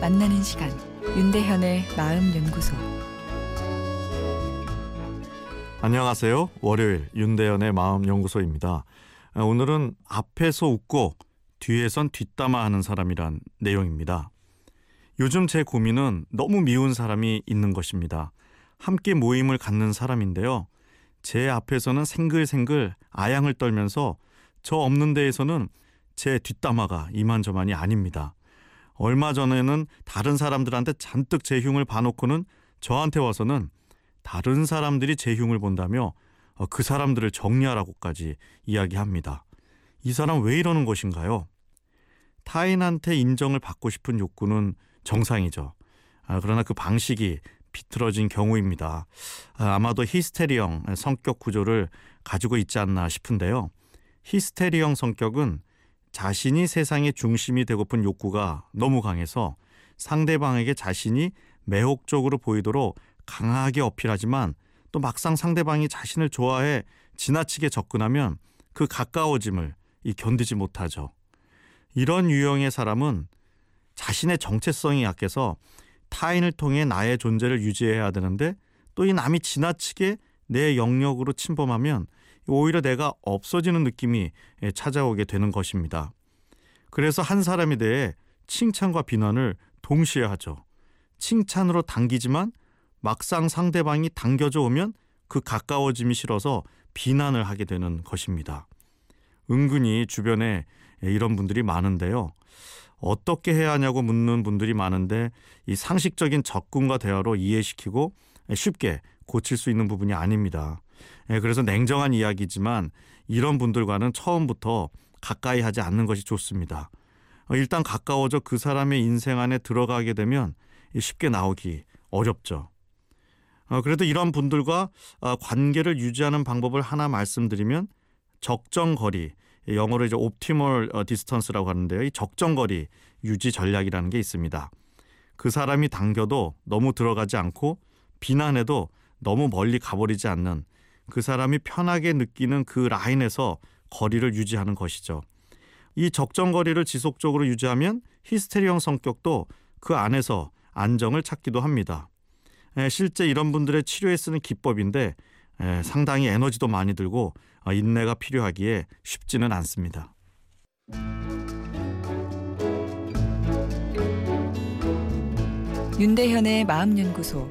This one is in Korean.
만나는 시간 윤대현의 마음 연구소 안녕하세요. 월요일 윤대현의 마음 연구소입니다. 오늘은 앞에서 웃고 뒤에선 뒷담화하는 사람이란 내용입니다. 요즘 제 고민은 너무 미운 사람이 있는 것입니다. 함께 모임을 갖는 사람인데요. 제 앞에서는 생글생글 아양을 떨면서 저 없는 데에서는 제 뒷담화가 이만저만이 아닙니다. 얼마 전에는 다른 사람들한테 잔뜩 제 흉을 봐놓고는 저한테 와서는 다른 사람들이 제 흉을 본다며 어, 그 사람들을 정리하라고까지 이야기합니다. 이 사람 왜 이러는 것인가요? 타인한테 인정을 받고 싶은 욕구는 정상이죠. 아, 그러나 그 방식이 비틀어진 경우입니다. 아, 아마도 히스테리형 성격 구조를 가지고 있지 않나 싶은데요. 히스테리형 성격은 자신이 세상의 중심이 되고픈 욕구가 너무 강해서 상대방에게 자신이 매혹적으로 보이도록 강하게 어필하지만 또 막상 상대방이 자신을 좋아해 지나치게 접근하면 그 가까워짐을 이 견디지 못하죠. 이런 유형의 사람은 자신의 정체성이 약해서 타인을 통해 나의 존재를 유지해야 되는데 또 이 남이 지나치게 내 영역으로 침범하면 오히려 내가 없어지는 느낌이 찾아오게 되는 것입니다. 그래서 한 사람에 대해 칭찬과 비난을 동시에 하죠. 칭찬으로 당기지만 막상 상대방이 당겨져 오면 그 가까워짐이 싫어서 비난을 하게 되는 것입니다. 은근히 주변에 이런 분들이 많은데요. 어떻게 해야 하냐고 묻는 분들이 많은데 이 상식적인 접근과 대화로 이해시키고 쉽게 고칠 수 있는 부분이 아닙니다. 예, 그래서 냉정한 이야기지만 이런 분들과는 처음부터 가까이 하지 않는 것이 좋습니다. 어, 일단 가까워져 그 사람의 인생 안에 들어가게 되면 쉽게 나오기 어렵죠. 어, 그래도 이런 분들과 어, 관계를 유지하는 방법을 하나 말씀드리면 적정 거리, 영어로 이제 optimal distance라고 하는데요. 이 적정 거리 유지 전략이라는 게 있습니다. 그 사람이 당겨도 너무 들어가지 않고 비난해도 너무 멀리 가버리지 않는 그 사람이 편하게 느끼는 그 라인에서 거리를 유지하는 것이죠. 이 적정 거리를 지속적으로 유지하면 히스테리형 성격도 그 안에서 안정을 찾기도 합니다. 실제 이런 분들의 치료에 쓰는 기법인데 상당히 에너지도 많이 들고 어, 인내가 필요하기에 쉽지는 않습니다. 윤대현의 마음연구소